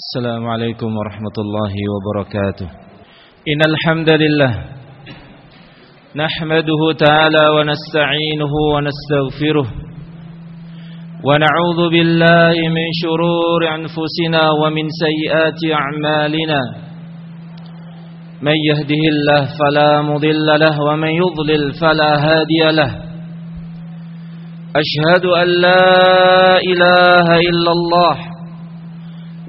السلام عليكم ورحمة الله وبركاته. إن الحمد لله نحمده تعالى ونستعينه ونستغفره ونعوذ بالله من شرور أنفسنا ومن سيئات أعمالنا. من يهده الله فلا مضل له ومن يضلل فلا هادي له. أشهد أن لا إله إلا الله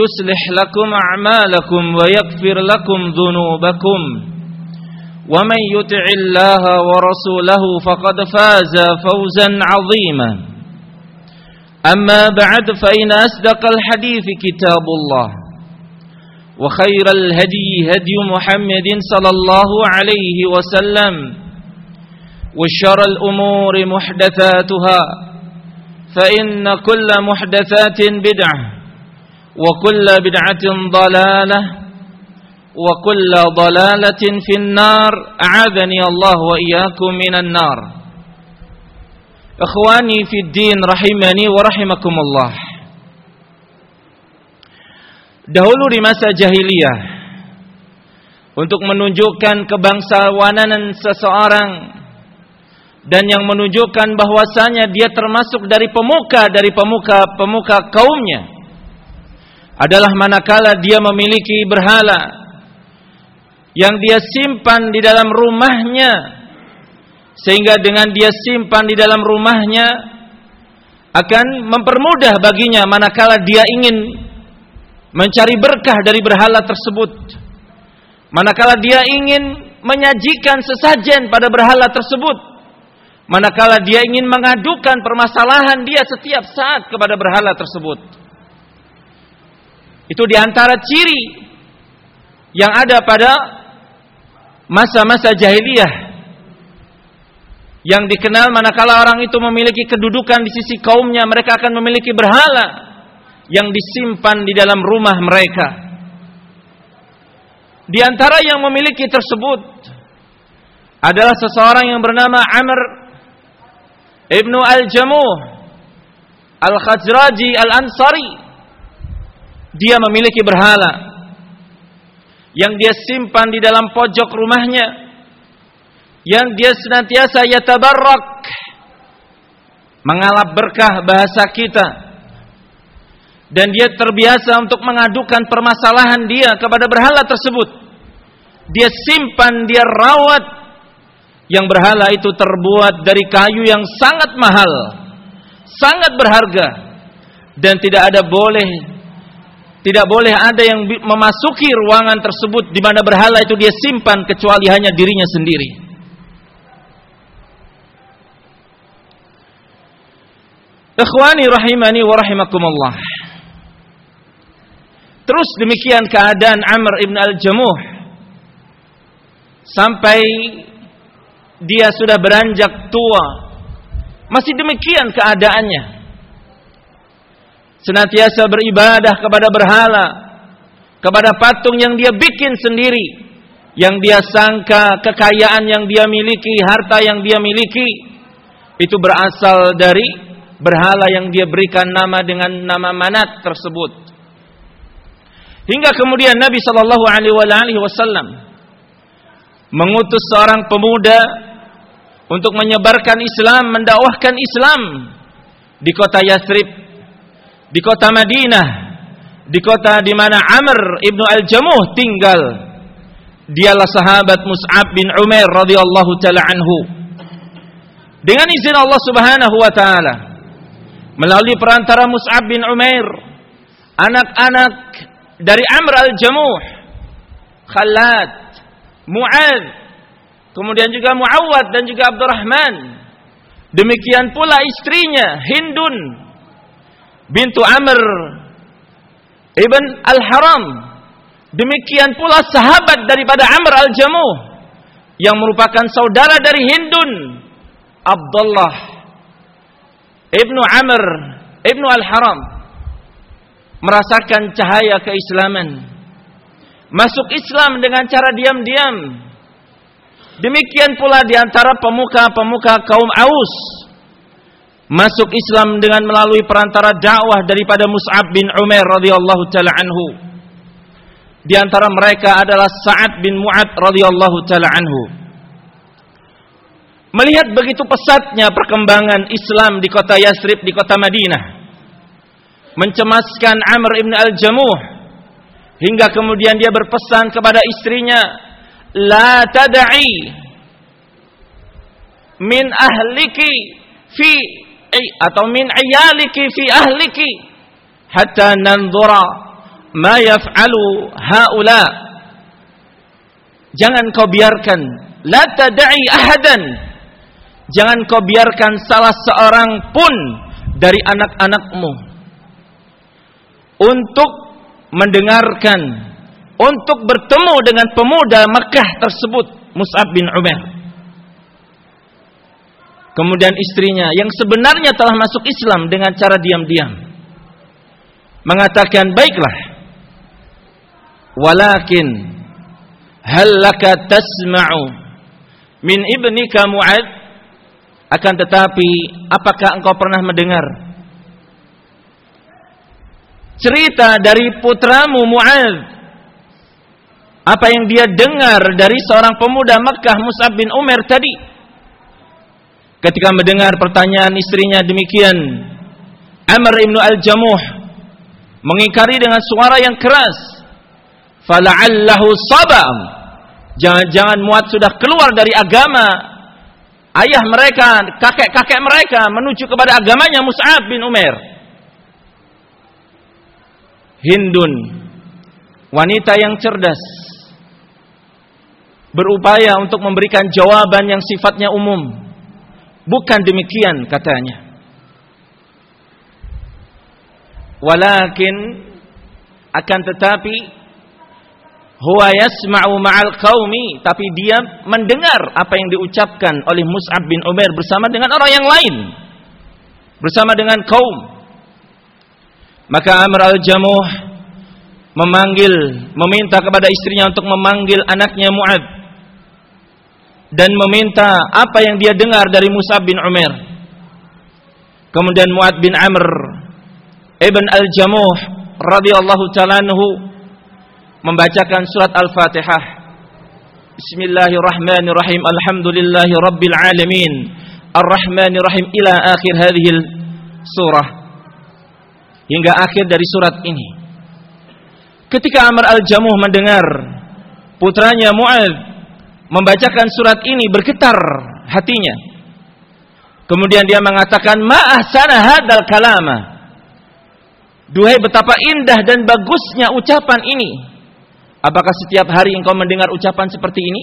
يصلح لكم أعمالكم ويغفر لكم ذنوبكم. ومن يطع الله ورسوله فقد فاز فوزا عظيما. أما بعد فإن أصدق الحديث كتاب الله وخير الهدي هدي محمد صلى الله عليه وسلم وشر الأمور محدثاتها فإن كل محدثات بدعة وكل بدعة ضلالة وكل ضلالة في النار أعاذني الله وإياكم من النار إخواني في الدين رحمني ورحمكم الله Dahulu di masa jahiliyah Untuk menunjukkan kebangsawanan seseorang Dan yang menunjukkan bahwasanya dia termasuk dari pemuka Dari pemuka-pemuka kaumnya adalah manakala dia memiliki berhala yang dia simpan di dalam rumahnya. Sehingga dengan dia simpan di dalam rumahnya akan mempermudah baginya manakala dia ingin mencari berkah dari berhala tersebut. Manakala dia ingin menyajikan sesajen pada berhala tersebut. Manakala dia ingin mengadukan permasalahan dia setiap saat kepada berhala tersebut itu di antara ciri yang ada pada masa-masa jahiliyah yang dikenal manakala orang itu memiliki kedudukan di sisi kaumnya mereka akan memiliki berhala yang disimpan di dalam rumah mereka. Di antara yang memiliki tersebut adalah seseorang yang bernama Amr ibnu Al-Jamuh Al-Khazraji Al-Ansari dia memiliki berhala yang dia simpan di dalam pojok rumahnya yang dia senantiasa yatabarrak mengalap berkah bahasa kita. Dan dia terbiasa untuk mengadukan permasalahan dia kepada berhala tersebut. Dia simpan dia rawat. Yang berhala itu terbuat dari kayu yang sangat mahal sangat berharga. Dan tidak ada boleh tidak boleh ada yang memasuki ruangan tersebut di mana berhala itu dia simpan kecuali hanya dirinya sendiri. Ikhwani rahimani wa rahimakumullah. Terus demikian keadaan Amr ibn al-Jamuh sampai dia sudah beranjak tua. Masih demikian keadaannya senantiasa beribadah kepada berhala, kepada patung yang dia bikin sendiri, yang dia sangka kekayaan yang dia miliki, harta yang dia miliki itu berasal dari berhala yang dia berikan nama dengan nama Manat tersebut. Hingga kemudian Nabi Shallallahu Alaihi Wasallam mengutus seorang pemuda untuk menyebarkan Islam, mendakwahkan Islam di kota Yathrib di kota Madinah, di kota di mana Amr ibnu Al-Jamuh tinggal. dialah sahabat Mus'ab bin Umair radhiyallahu taala anhu. Dengan izin Allah Subhanahu wa taala melalui perantara Mus'ab bin Umair anak-anak dari Amr al-Jamuh Khalad Mu'ad kemudian juga Muawad dan juga Abdurrahman demikian pula istrinya Hindun bintu Amr ibn al-Haram. Demikian pula sahabat daripada Amr al-Jamuh yang merupakan saudara dari Hindun Abdullah ibnu Amr ibnu al-Haram. Merasakan cahaya keislaman. Masuk Islam dengan cara diam-diam. Demikian pula di antara pemuka-pemuka kaum Aus masuk Islam dengan melalui perantara dakwah daripada Mus'ab bin Umair radhiyallahu taala anhu di antara mereka adalah Sa'ad bin Mu'ad radhiyallahu taala anhu. Melihat begitu pesatnya perkembangan Islam di kota Yasrib di kota Madinah, mencemaskan Amr ibn al-Jamuh hingga kemudian dia berpesan kepada istrinya, "La tad'i min ahliki fi atau min ayaliki fi ahliki hatta nanzura ma yaf'alu haula. Jangan kau biarkan la tad'i ahadan. Jangan kau biarkan salah seorang pun dari anak-anakmu untuk mendengarkan untuk bertemu dengan pemuda Mekah tersebut Mus'ab bin Umair kemudian istrinya yang sebenarnya telah masuk Islam dengan cara diam-diam. Mengatakan baiklah. Walakin hal laka tasma'u min ibnika Mu'ad? Akan tetapi apakah engkau pernah mendengar cerita dari putramu Mu'ad? Apa yang dia dengar dari seorang pemuda Makkah Mus'ab bin Umar tadi ketika mendengar pertanyaan istrinya demikian Amr ibn al-Jamuh mengingkari dengan suara yang keras. Fala'allahu sabam. Jangan-jangan muat sudah keluar dari agama. Ayah mereka kakek-kakek mereka menuju kepada agamanya Mus'ab bin Umar Hindun wanita yang cerdas berupaya untuk memberikan jawaban yang sifatnya umum bukan demikian katanya. Walakin akan tetapi huwa yasma'u ma'al qaumi tapi dia mendengar apa yang diucapkan oleh Mus'ab bin Umair bersama dengan orang yang lain. Bersama dengan kaum. Maka Amr al-Jamuh memanggil meminta kepada istrinya untuk memanggil anaknya Mu'ad dan meminta apa yang dia dengar dari Mus'ab bin Umair kemudian Mu'ad bin Amr ibn al-Jamuh radhiyallahu ta'ala membacakan surat Al-Fatihah. Bismillahirrahmanirrahim. Alhamdulillahi rabbil alamin. Ar-Rahmanirrahim ila akhir hadhihi surah. Hingga akhir dari surat ini. Ketika Amr al-Jamuh mendengar putranya Mu'ad membacakan surat ini bergetar hatinya. Kemudian dia mengatakan, "Ma'ahsana hadal kalama." Duhai betapa indah dan bagusnya ucapan ini. Apakah setiap hari engkau mendengar ucapan seperti ini?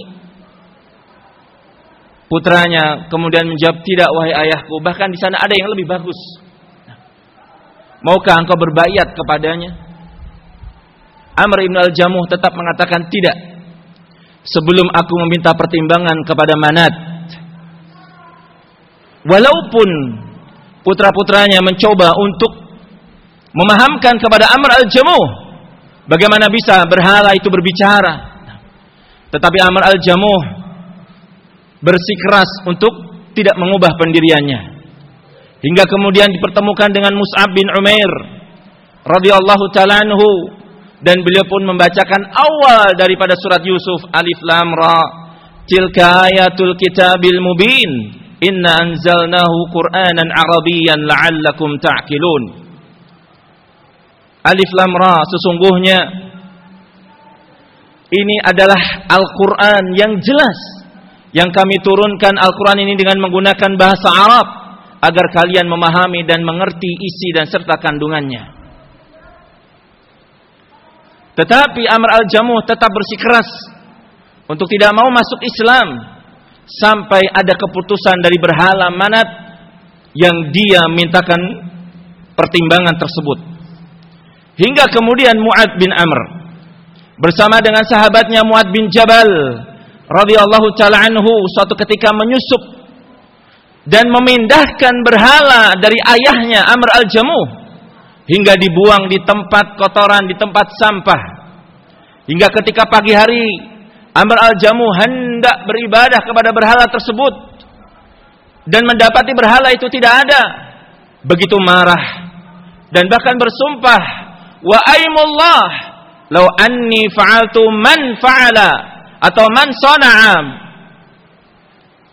Putranya kemudian menjawab, "Tidak wahai ayahku, bahkan di sana ada yang lebih bagus." Maukah engkau berbayat kepadanya? Amr ibn al-Jamuh tetap mengatakan tidak. Sebelum aku meminta pertimbangan kepada Manat. Walaupun putra-putranya mencoba untuk memahamkan kepada Amr al-Jamuh Bagaimana bisa berhala itu berbicara? Tetapi Amr al-Jamuh bersikeras untuk tidak mengubah pendiriannya. Hingga kemudian dipertemukan dengan Mus'ab bin Umair radhiyallahu taala dan beliau pun membacakan awal daripada surat Yusuf Alif Lam Ra tilka ayatul kitabil mubin inna anzalnahu qur'anan arabiyyan la'allakum ta'qilun Alif Lam Ra sesungguhnya ini adalah Al-Quran yang jelas. Yang kami turunkan Al-Quran ini dengan menggunakan bahasa Arab. Agar kalian memahami dan mengerti isi dan serta kandungannya. Tetapi Amr al-Jamuh tetap bersikeras untuk tidak mau masuk Islam sampai ada keputusan dari berhala manat yang dia mintakan pertimbangan tersebut. Hingga kemudian Mu'ad bin Amr bersama dengan sahabatnya Mu'ad bin Jabal radhiyallahu taala anhu suatu ketika menyusup dan memindahkan berhala dari ayahnya Amr al-Jamuh hingga dibuang di tempat kotoran, di tempat sampah. Hingga ketika pagi hari Amr al-Jamu hendak beribadah kepada berhala tersebut dan mendapati berhala itu tidak ada. Begitu marah dan bahkan bersumpah, "Wa aimullah law anni fa'altu man fa'ala atau man sana'am."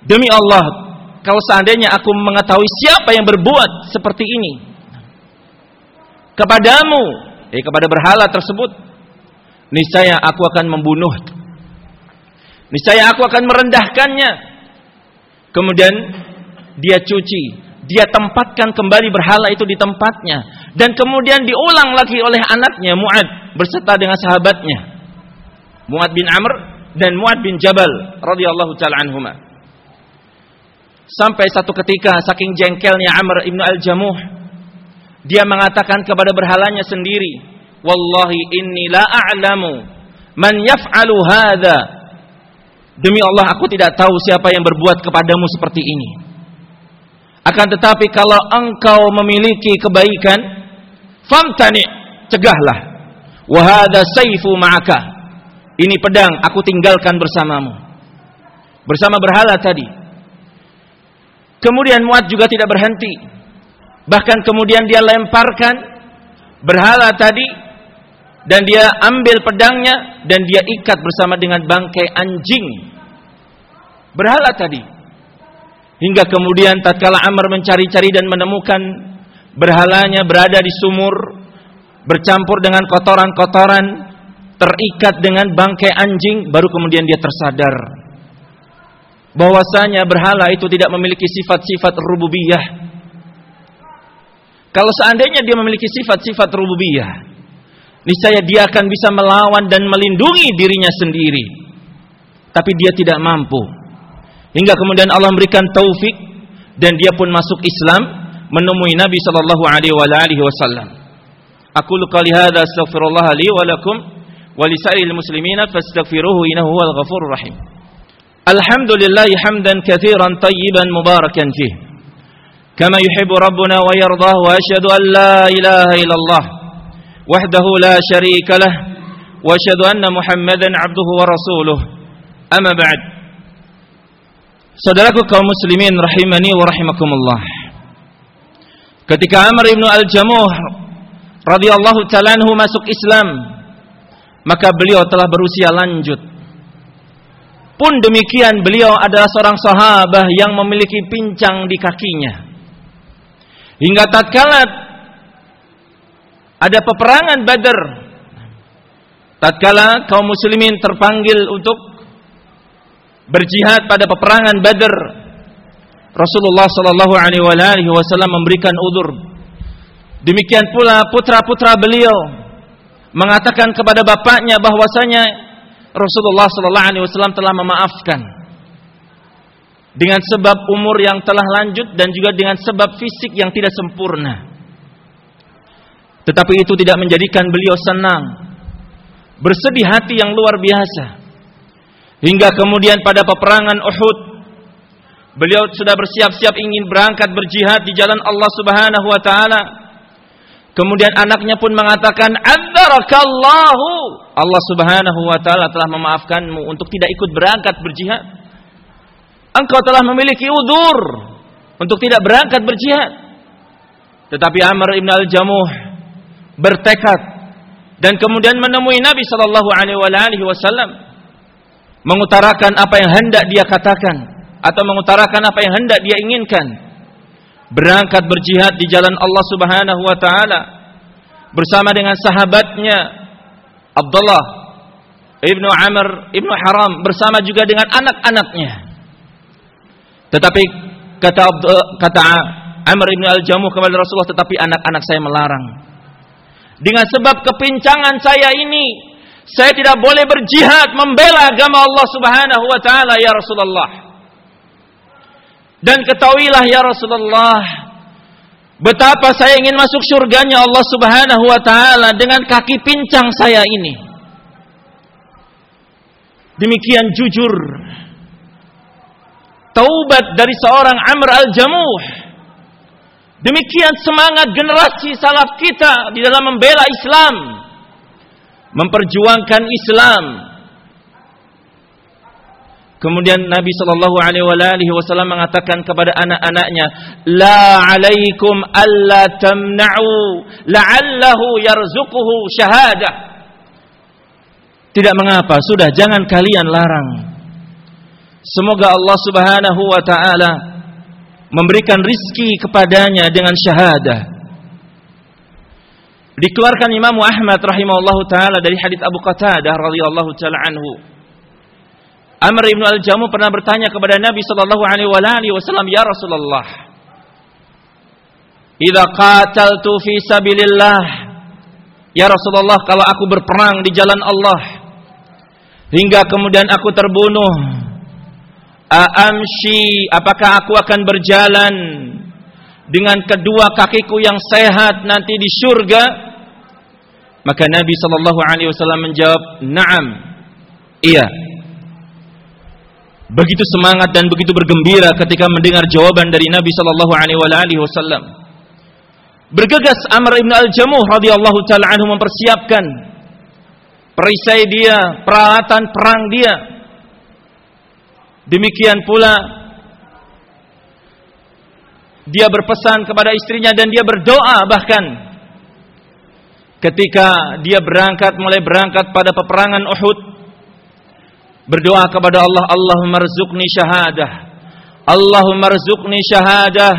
Demi Allah, kalau seandainya aku mengetahui siapa yang berbuat seperti ini, kepadamu eh kepada berhala tersebut. Niscaya aku akan membunuh. Niscaya aku akan merendahkannya. Kemudian dia cuci dia tempatkan kembali berhala itu di tempatnya. Dan kemudian diulang lagi oleh anaknya Muad berserta dengan sahabatnya. Muad bin Amr dan Muad bin Jabal radhiyallahu taala anhuma. Sampai satu ketika saking jengkelnya Amr ibnu al-Jamuh dia mengatakan kepada berhalanya sendiri, "Wallahi inni la a'lamu man yaf'alu hadha." Demi Allah aku tidak tahu siapa yang berbuat kepadamu seperti ini. Akan tetapi kalau engkau memiliki kebaikan, famtani, cegahlah. Wa hadha sayfu ma'aka. Ini pedang aku tinggalkan bersamamu. Bersama berhala tadi. Kemudian Muad juga tidak berhenti Bahkan kemudian dia lemparkan berhala tadi dan dia ambil pedangnya dan dia ikat bersama dengan bangkai anjing berhala tadi. Hingga kemudian tatkala Amr mencari-cari dan menemukan berhalanya berada di sumur bercampur dengan kotoran-kotoran terikat dengan bangkai anjing baru kemudian dia tersadar bahwasanya berhala itu tidak memiliki sifat-sifat rububiyah kalau seandainya dia memiliki sifat-sifat rububiyah, niscaya dia akan bisa melawan dan melindungi dirinya sendiri. Tapi dia tidak mampu. Hingga kemudian Allah memberikan taufik dan dia pun masuk Islam menemui Nabi sallallahu alaihi wasallam. Aku qali hadza astaghfirullah li wa lakum wa muslimina fastaghfiruhu innahu huwal ghafurur rahim. Alhamdulillah hamdan katsiran tayyiban mubarakan fihi. كما يحب ربنا ويرضاه واشهد ان لا اله الا الله وحده لا شريك له واشهد ان محمدا عبده ورسوله اما بعد Saudaraku kaum muslimin rahimani wa rahimakumullah. Ketika Amr ibn Al-Jamuh radhiyallahu taala anhu masuk Islam, maka beliau telah berusia lanjut. Pun demikian beliau adalah seorang sahabat yang memiliki pincang di kakinya. Hingga tatkala ada peperangan Badar, tatkala kaum muslimin terpanggil untuk berjihad pada peperangan Badar, Rasulullah sallallahu alaihi wasallam memberikan udur. Demikian pula putra-putra beliau mengatakan kepada bapaknya bahwasanya Rasulullah sallallahu alaihi wasallam telah memaafkan dengan sebab umur yang telah lanjut dan juga dengan sebab fisik yang tidak sempurna. Tetapi itu tidak menjadikan beliau senang, bersedih hati yang luar biasa. Hingga kemudian pada peperangan Uhud, beliau sudah bersiap-siap ingin berangkat berjihad di jalan Allah Subhanahu wa taala. Kemudian anaknya pun mengatakan, "Adzarakallahu." Allah Subhanahu wa taala telah memaafkanmu untuk tidak ikut berangkat berjihad engkau telah memiliki udur untuk tidak berangkat berjihad. Tetapi Amr ibn al-Jamuh bertekad dan kemudian menemui Nabi sallallahu alaihi wasallam mengutarakan apa yang hendak dia katakan atau mengutarakan apa yang hendak dia inginkan. Berangkat berjihad di jalan Allah Subhanahu wa taala bersama dengan sahabatnya Abdullah Ibnu Amr Ibnu Haram bersama juga dengan anak-anaknya. Tetapi kata kata Amr Ibnu Al-Jamuh kepada Rasulullah tetapi anak-anak saya melarang. Dengan sebab kepincangan saya ini saya tidak boleh berjihad membela agama Allah Subhanahu wa taala ya Rasulullah. Dan ketahuilah ya Rasulullah betapa saya ingin masuk surganya Allah Subhanahu wa taala dengan kaki pincang saya ini. Demikian jujur taubat dari seorang Amr al-Jamuh. Demikian semangat generasi salaf kita di dalam membela Islam, memperjuangkan Islam. Kemudian Nabi sallallahu alaihi wasallam mengatakan kepada anak-anaknya, "La 'alaikum alla tamna'u la'allahu yarzuquhu syahadah." Tidak mengapa, sudah jangan kalian larang. Semoga Allah Subhanahu wa taala memberikan rizki kepadanya dengan syahadah. Dikeluarkan Imam Ahmad rahimahullahu taala dari hadis Abu Qatadah radhiyallahu taala anhu. Amr ibn al-Jamu pernah bertanya kepada Nabi sallallahu alaihi wasallam, "Ya Rasulullah, idza qataltu fi sabilillah, ya Rasulullah, kalau aku berperang di jalan Allah, hingga kemudian aku terbunuh aamshi apakah aku akan berjalan dengan kedua kakiku yang sehat nanti di surga maka Nabi sallallahu alaihi wasallam menjawab na'am. Iya. Begitu semangat dan begitu bergembira ketika mendengar jawaban dari Nabi sallallahu alaihi wasallam. Bergegas Amr ibn al-Jamuh radhiyallahu taala anhu mempersiapkan perisai dia, peralatan perang dia. Demikian pula dia berpesan kepada istrinya dan dia berdoa bahkan. Ketika dia berangkat mulai berangkat pada peperangan Uhud berdoa kepada Allah Allahumma rzuqni syahadah Allahumma rzuqni syahadah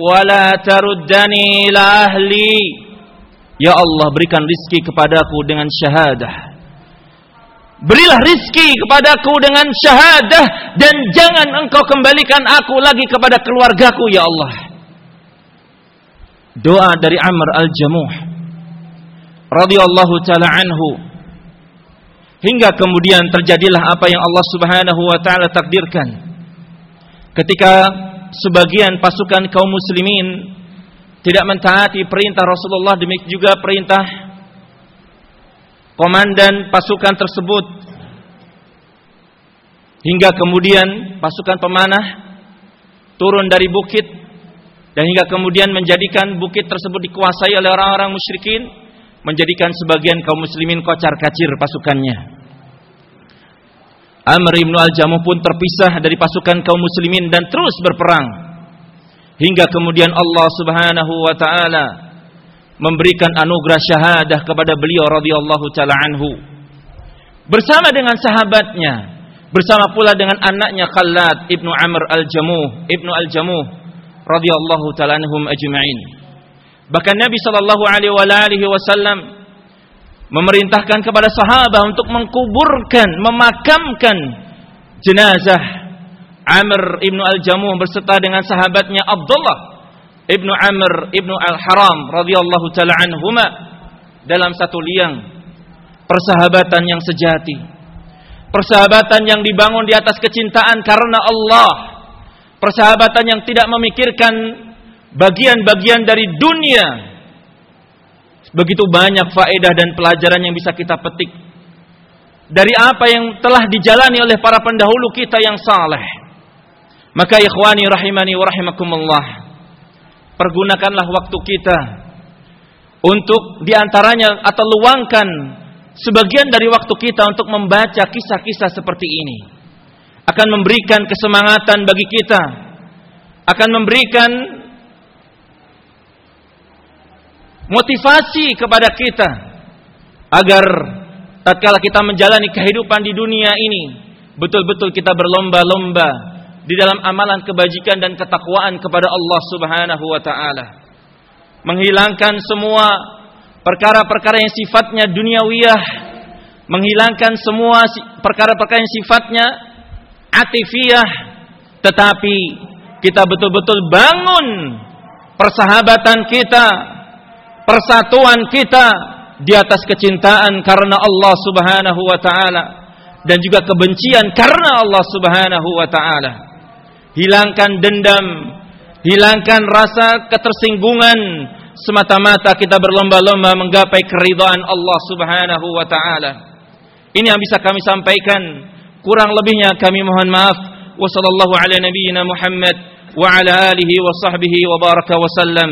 wala taruddani ila ahli. Ya Allah berikan rizki kepadaku dengan syahadah Berilah rizki kepadaku dengan syahadah dan jangan engkau kembalikan aku lagi kepada keluargaku ya Allah. Doa dari Amr al-Jamuh radhiyallahu taala anhu hingga kemudian terjadilah apa yang Allah Subhanahu wa taala takdirkan. Ketika sebagian pasukan kaum muslimin tidak mentaati perintah Rasulullah demikian juga perintah komandan pasukan tersebut hingga kemudian pasukan pemanah turun dari bukit dan hingga kemudian menjadikan bukit tersebut dikuasai oleh orang-orang musyrikin menjadikan sebagian kaum muslimin kocar-kacir pasukannya. Amr ibn al-Jamuh pun terpisah dari pasukan kaum muslimin dan terus berperang. Hingga kemudian Allah Subhanahu wa taala memberikan anugerah syahadah kepada beliau radhiyallahu taala anhu. Bersama dengan sahabatnya bersama pula dengan anaknya Khalad ibnu Amr al-Jamuh ibnu al-Jamuh radhiyallahu taala anhum ajma'in. Bahkan Nabi sallallahu alaihi wasallam memerintahkan kepada sahabat untuk mengkuburkan memakamkan jenazah Amr ibnu al-Jamuh berserta dengan sahabatnya Abdullah Ibnu Amr Ibnu Al-Haram radhiyallahu taala anhuma dalam satu liang persahabatan yang sejati. Persahabatan yang dibangun di atas kecintaan karena Allah. Persahabatan yang tidak memikirkan bagian-bagian dari dunia. Begitu banyak faedah dan pelajaran yang bisa kita petik dari apa yang telah dijalani oleh para pendahulu kita yang saleh. Maka ikhwani rahimani wa rahimakumullah pergunakanlah waktu kita untuk di antaranya atau luangkan sebagian dari waktu kita untuk membaca kisah-kisah seperti ini. Akan memberikan kesemangatan bagi kita. Akan memberikan motivasi kepada kita agar tatkala kita menjalani kehidupan di dunia ini betul-betul kita berlomba-lomba di dalam amalan kebajikan dan ketakwaan kepada Allah Subhanahu wa taala. Menghilangkan semua perkara-perkara yang sifatnya duniawiyah. Menghilangkan semua perkara-perkara yang sifatnya atifiyah. Tetapi kita betul-betul bangun persahabatan kita persatuan kita di atas kecintaan karena Allah Subhanahu wa taala dan juga kebencian karena Allah Subhanahu wa taala hilangkan dendam hilangkan rasa ketersinggungan semata-mata kita berlomba-lomba menggapai keridhaan Allah Subhanahu wa taala ini yang bisa kami sampaikan. Kurang lebihnya kami mohon maaf. Wassallallahu ala nabiyyina Muhammad wa ala alihi wa sahbihi wa baraka wa sallam.